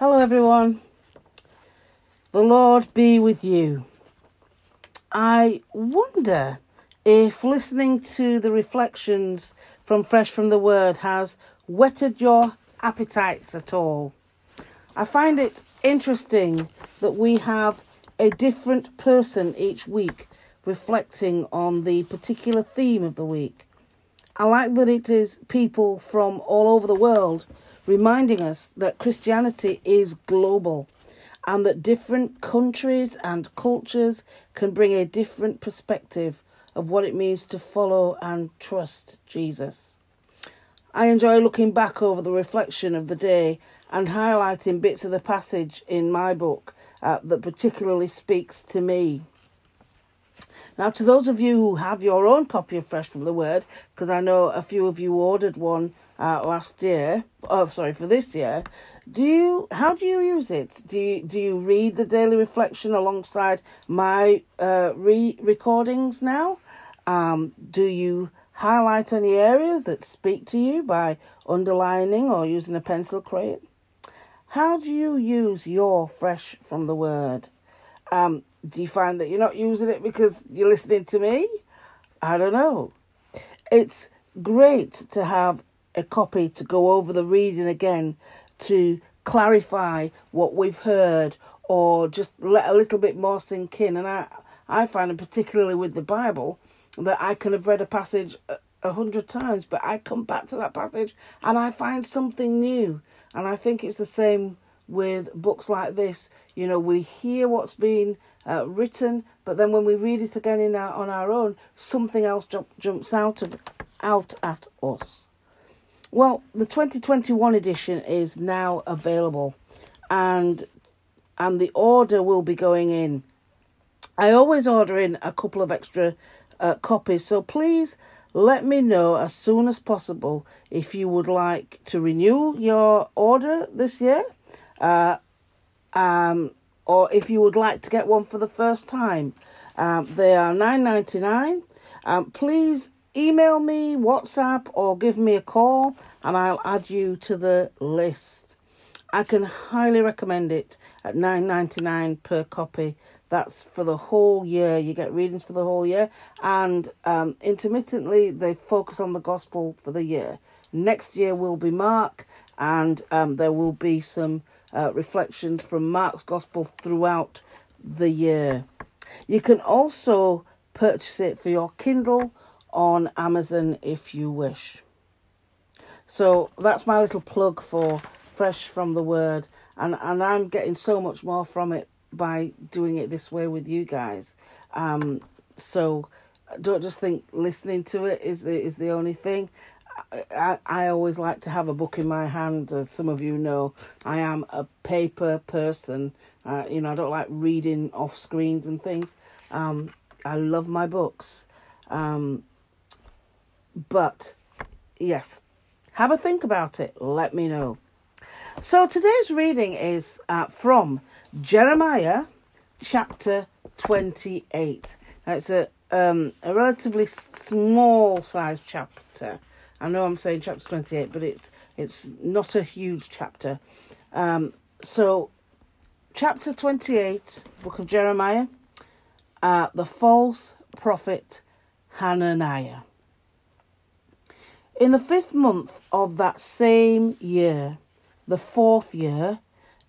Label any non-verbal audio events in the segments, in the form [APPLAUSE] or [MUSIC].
Hello, everyone. The Lord be with you. I wonder if listening to the reflections from Fresh from the Word has whetted your appetites at all. I find it interesting that we have a different person each week reflecting on the particular theme of the week. I like that it is people from all over the world reminding us that Christianity is global and that different countries and cultures can bring a different perspective of what it means to follow and trust Jesus. I enjoy looking back over the reflection of the day and highlighting bits of the passage in my book uh, that particularly speaks to me. Now, to those of you who have your own copy of Fresh from the Word, because I know a few of you ordered one uh, last year, oh, sorry, for this year, do you, how do you use it? Do you, do you read the daily reflection alongside my uh, re recordings now? Um, do you highlight any areas that speak to you by underlining or using a pencil crayon? How do you use your Fresh from the Word? Um, do you find that you're not using it because you're listening to me? I don't know. It's great to have a copy to go over the reading again to clarify what we've heard or just let a little bit more sink in. And I, I find, particularly with the Bible, that I can have read a passage a, hundred times, but I come back to that passage and I find something new. And I think it's the same with books like this. You know, we hear what's been uh, written, but then when we read it again in our, on our own, something else jump, jumps out of out at us. Well, the 2021 edition is now available, and and the order will be going in. I always order in a couple of extra uh, copies, so please let me know as soon as possible if you would like to renew your order this year uh, um, or if you would like to get one for the first time. Um, they are nine ninety nine. Um, please email me, WhatsApp, or give me a call, and I'll add you to the list. I can highly recommend it at nine ninety nine per copy. That's for the whole year. You get readings for the whole year, and um, intermittently they focus on the gospel for the year. Next year will be Mark, and um, there will be some uh, reflections from Mark's Gospel throughout the year. You can also purchase it for your Kindle on Amazon if you wish. So that's my little plug for Fresh from the Word, and, and I'm getting so much more from it by doing it this way with you guys. Um, so don't just think listening to it is the is the only thing. I, I always like to have a book in my hand. As some of you know, I am a paper person. Uh, you know, I don't like reading off screens and things. Um, I love my books. Um, but yes, have a think about it. Let me know. So today's reading is uh, from Jeremiah chapter 28. Now, it's a, um, a relatively small sized chapter. I know I'm saying chapter 28, but it's it's not a huge chapter. Um, so, chapter 28, book of Jeremiah, uh, the false prophet Hananiah. In the fifth month of that same year, the fourth year,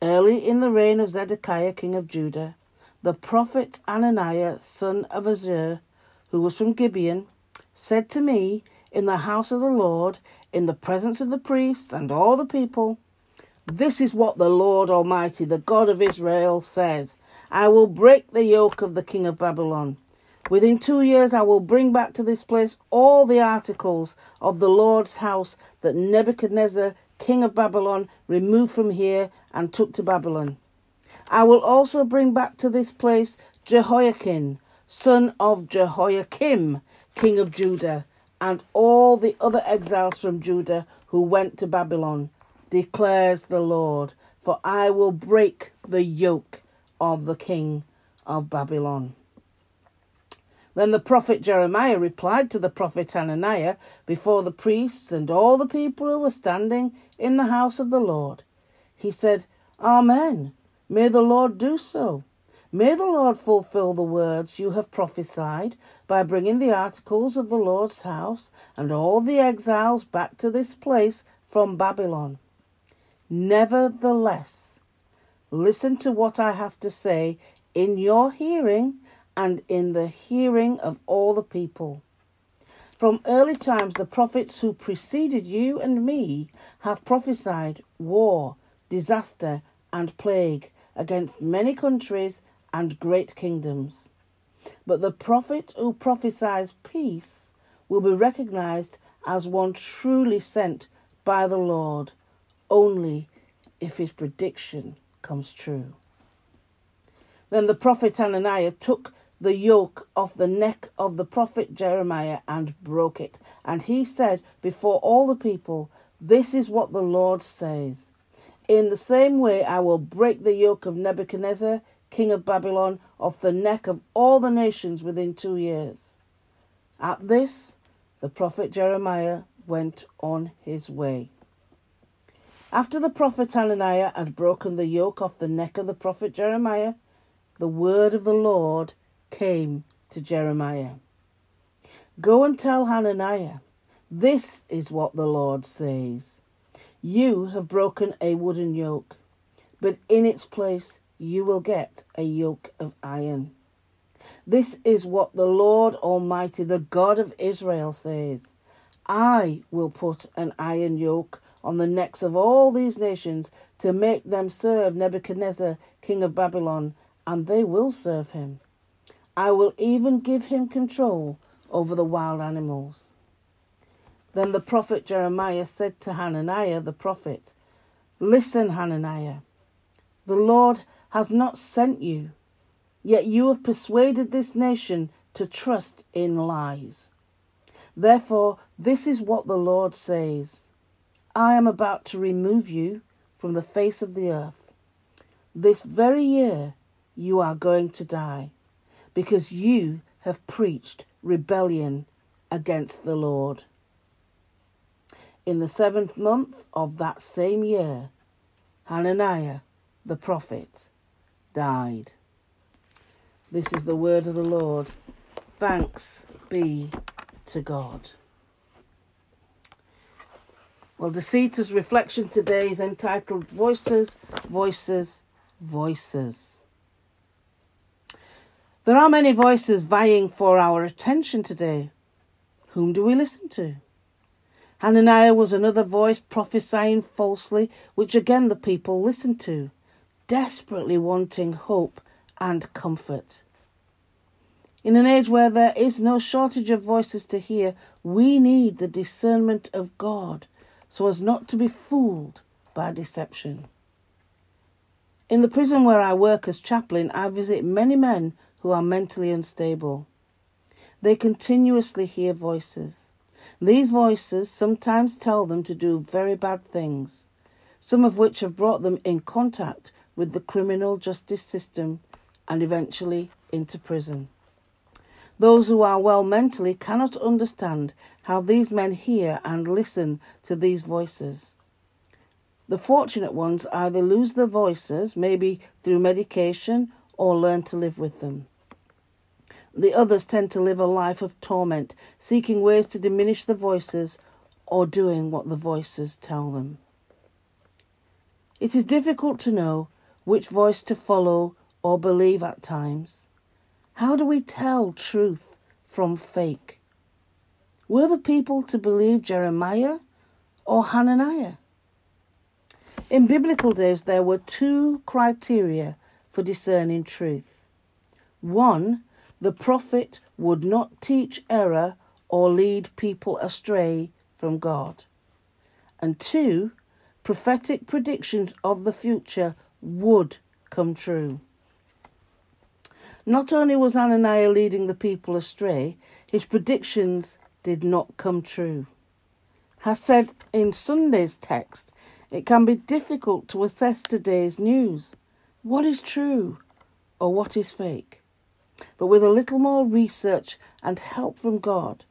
early in the reign of Zedekiah, king of Judah, the prophet Hananiah, son of Azzur, who was from Gibeon, said to me, in the house of the Lord, in the presence of the priests and all the people. This is what the Lord Almighty, the God of Israel, says I will break the yoke of the king of Babylon. Within two years, I will bring back to this place all the articles of the Lord's house that Nebuchadnezzar, king of Babylon, removed from here and took to Babylon. I will also bring back to this place Jehoiachin, son of Jehoiakim, king of Judah, and all the other exiles from Judah who went to Babylon, declares the Lord, for I will break the yoke of the king of Babylon. Then the prophet Jeremiah replied to the prophet Hananiah before the priests and all the people who were standing in the house of the Lord. He said, Amen. May the Lord do so. May the Lord fulfill the words you have prophesied by bringing the articles of the Lord's house and all the exiles back to this place from Babylon. Nevertheless, listen to what I have to say in your hearing and in the hearing of all the people. From early times, the prophets who preceded you and me have prophesied war, disaster, and plague against many countries and great kingdoms. But the prophet who prophesies peace will be recognized as one truly sent by the Lord only if his prediction comes true. Then the prophet Hananiah took the yoke off the neck of the prophet Jeremiah and broke it. And he said before all the people, This is what the Lord says. In the same way, I will break the yoke of Nebuchadnezzar, king of Babylon, off the neck of all the nations within two years. At this, the prophet Jeremiah went on his way. After the prophet Hananiah had broken the yoke off the neck of the prophet Jeremiah, the word of the Lord came to Jeremiah. Go and tell Hananiah, this is what the Lord says. You have broken a wooden yoke, but in its place you will get a yoke of iron. This is what the Lord Almighty, the God of Israel, says I will put an iron yoke on the necks of all these nations to make them serve Nebuchadnezzar, king of Babylon, and they will serve him. I will even give him control over the wild animals. Then the prophet Jeremiah said to Hananiah the prophet, Listen, Hananiah, the Lord has not sent you, yet you have persuaded this nation to trust in lies. Therefore, this is what the Lord says I am about to remove you from the face of the earth. This very year you are going to die because you have preached rebellion against the Lord. In the seventh month of that same year, Hananiah the prophet died. This is the word of the Lord. Thanks be to God. Well, Deseta's reflection today is entitled Voices, Voices, Voices. There are many voices vying for our attention today. Whom do we listen to? Hananiah was another voice prophesying falsely, which again the people listened to, desperately wanting hope and comfort. In an age where there is no shortage of voices to hear, we need the discernment of God so as not to be fooled by deception. In the prison where I work as chaplain, I visit many men who are mentally unstable. They continuously hear voices. These voices sometimes tell them to do very bad things, some of which have brought them in contact with the criminal justice system and eventually into prison. Those who are well mentally cannot understand how these men hear and listen to these voices. The fortunate ones either lose their voices, maybe through medication or learn to live with them. The others tend to live a life of torment, seeking ways to diminish the voices or doing what the voices tell them. It is difficult to know which voice to follow or believe at times. How do we tell truth from fake? Were the people to believe Jeremiah or Hananiah? In biblical days, there were two criteria for discerning truth. One, the prophet would not teach error or lead people astray from God. And two, prophetic predictions of the future would come true. Not only was Hananiah leading the people astray, his predictions did not come true. As said in Sunday's text, it can be difficult to assess today's news what is true or what is fake. But with a little more research and help from God,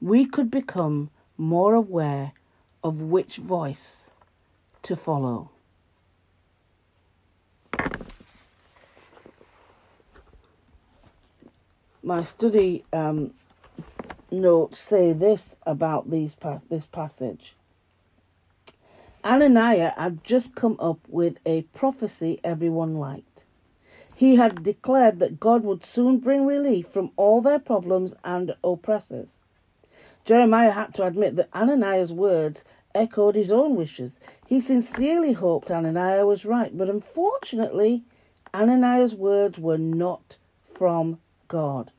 we could become more aware of which voice to follow. My study um, notes say this about these pa- this passage. Ananias had just come up with a prophecy everyone liked. He had declared that God would soon bring relief from all their problems and oppressors. Jeremiah had to admit that Ananias' words echoed his own wishes. He sincerely hoped Ananias was right, but unfortunately, Ananias' words were not from God.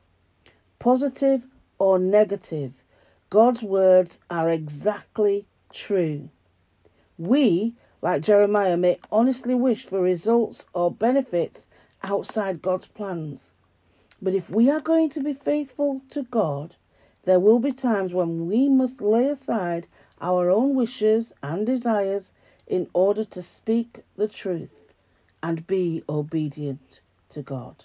Positive or negative, God's words are exactly true. We, like Jeremiah, may honestly wish for results or benefits outside God's plans. But if we are going to be faithful to God, there will be times when we must lay aside our own wishes and desires in order to speak the truth and be obedient to God.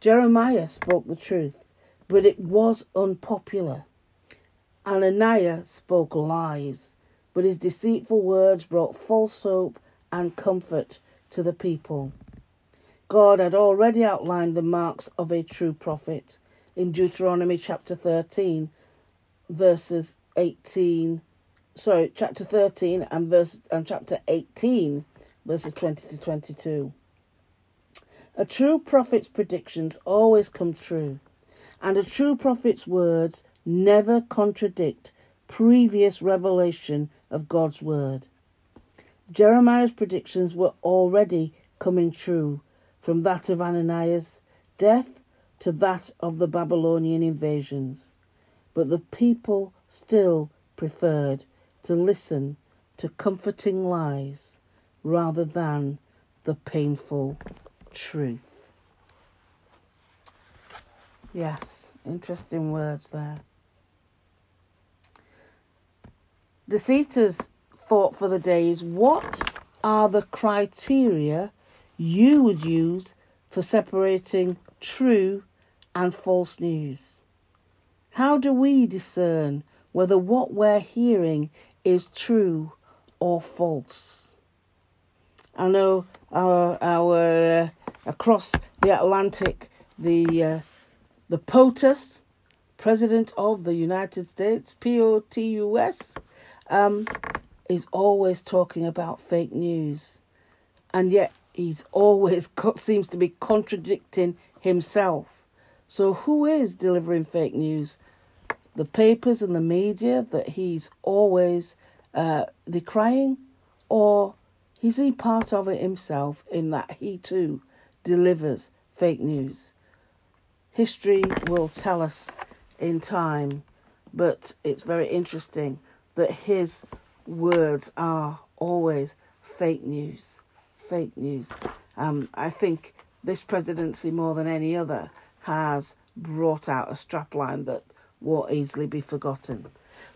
Jeremiah spoke the truth, but it was unpopular. Ananias spoke lies, but his deceitful words brought false hope and comfort to the people. God had already outlined the marks of a true prophet in Deuteronomy chapter 13, verses 18, sorry, chapter 13 and verse and chapter 18, verses 20 to 22. A true prophet's predictions always come true, and a true prophet's words never contradict previous revelation of God's word. Jeremiah's predictions were already coming true, from that of Ananias' death to that of the Babylonian invasions. But the people still preferred to listen to comforting lies rather than the painful truth. Yes, interesting words there. Deseta's thought for the day is what are the criteria you would use for separating true and false news? How do we discern whether what we're hearing is true or false. I know our our uh, across the Atlantic, the uh, the POTUS, President of the United States, POTUS, um, is always talking about fake news, and yet he's always [LAUGHS] co- seems to be contradicting himself. So who is delivering fake news? the papers and the media that he's always uh, decrying, or is he part of it himself in that he too delivers fake news? History will tell us in time, but it's very interesting that his words are always fake news. Fake news. Um, I think this presidency, more than any other, has brought out a strapline that will easily be forgotten.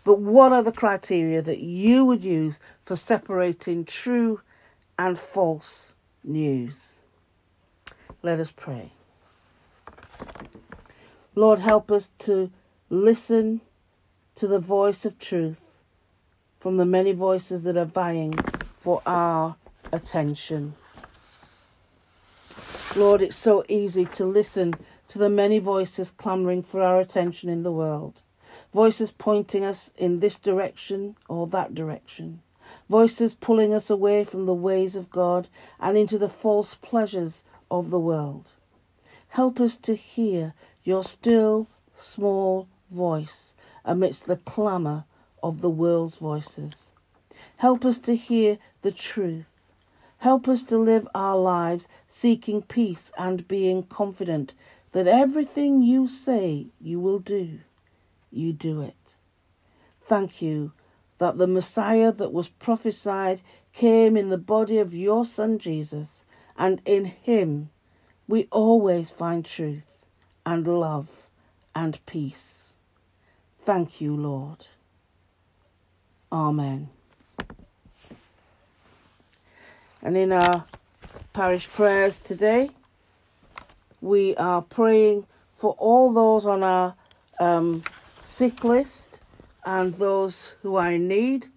But what are the criteria that you would use for separating true and false news? Let us pray. Lord, help us to listen to the voice of truth from the many voices that are vying for our attention. Lord, it's so easy to listen to the many voices clamouring for our attention in the world. Voices pointing us in this direction or that direction. Voices pulling us away from the ways of God and into the false pleasures of the world. Help us to hear your still, small voice amidst the clamour of the world's voices. Help us to hear the truth. Help us to live our lives seeking peace and being confident that everything you say you will do, you do it. Thank you that the Messiah that was prophesied came in the body of your Son Jesus, and in him we always find truth and love and peace. Thank you, Lord. Amen. And in our parish prayers today, we are praying for all those on our um, sick list and those who are in need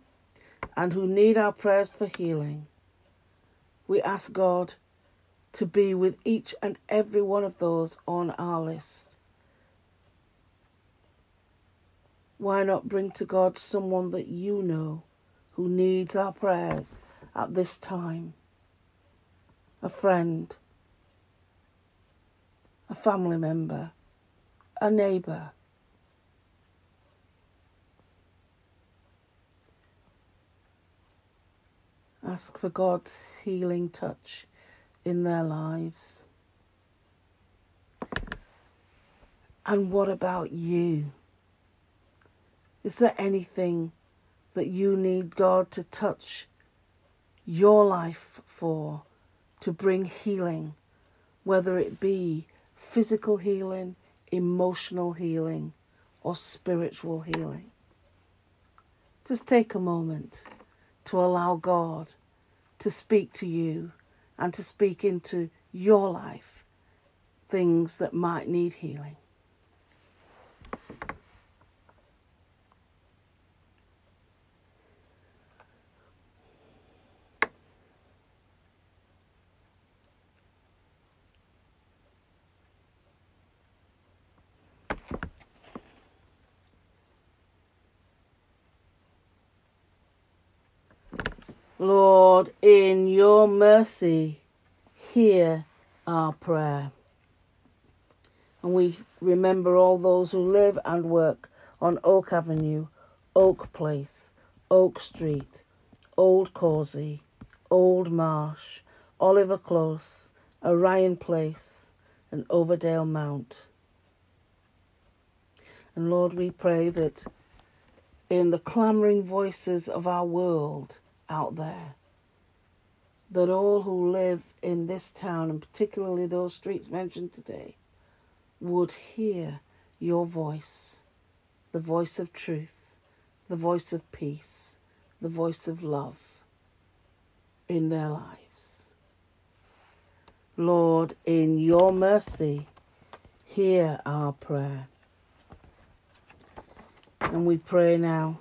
and who need our prayers for healing. We ask God to be with each and every one of those on our list. Why not bring to God someone that you know who needs our prayers at this time? A friend, a family member, a neighbour. Ask for God's healing touch in their lives. And what about you? Is there anything that you need God to touch your life for, to bring healing, whether it be physical healing, emotional healing, or spiritual healing? Just take a moment to allow God to speak to you and to speak into your life things that might need healing. Lord, in your mercy, hear our prayer. And we remember all those who live and work on Oak Avenue, Oak Place, Oak Street, Old Causey, Old Marsh, Oliver Close, Orion Place, and Overdale Mount. And Lord, we pray that in the clamouring voices of our world, out there that all who live in this town, and particularly those streets mentioned today, would hear your voice, the voice of truth, the voice of peace, the voice of love in their lives. Lord, in your mercy, hear our prayer. And we pray now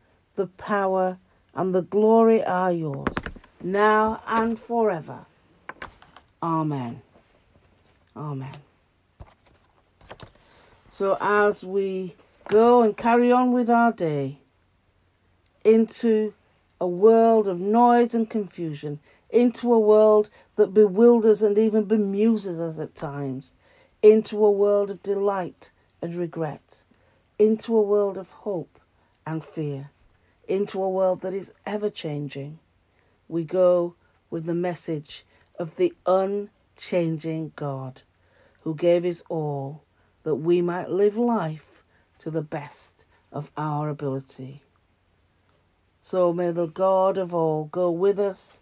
the power, and the glory are yours, now and forever. Amen. Amen. So, as we go and carry on with our day into a world of noise and confusion, into a world that bewilders and even bemuses us at times, into a world of delight and regret, into a world of hope and fear into a world that is ever changing, we go with the message of the unchanging God who gave his all that we might live life to the best of our ability. So may the God of all go with us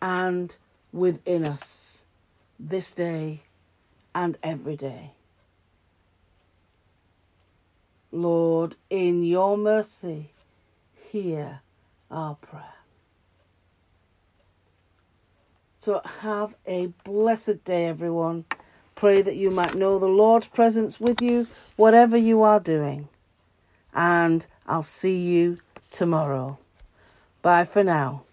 and within us this day and every day. Lord, in your mercy, hear our prayer. So have a blessed day, everyone. Pray that you might know the Lord's presence with you, whatever you are doing. And I'll see you tomorrow. Bye for now.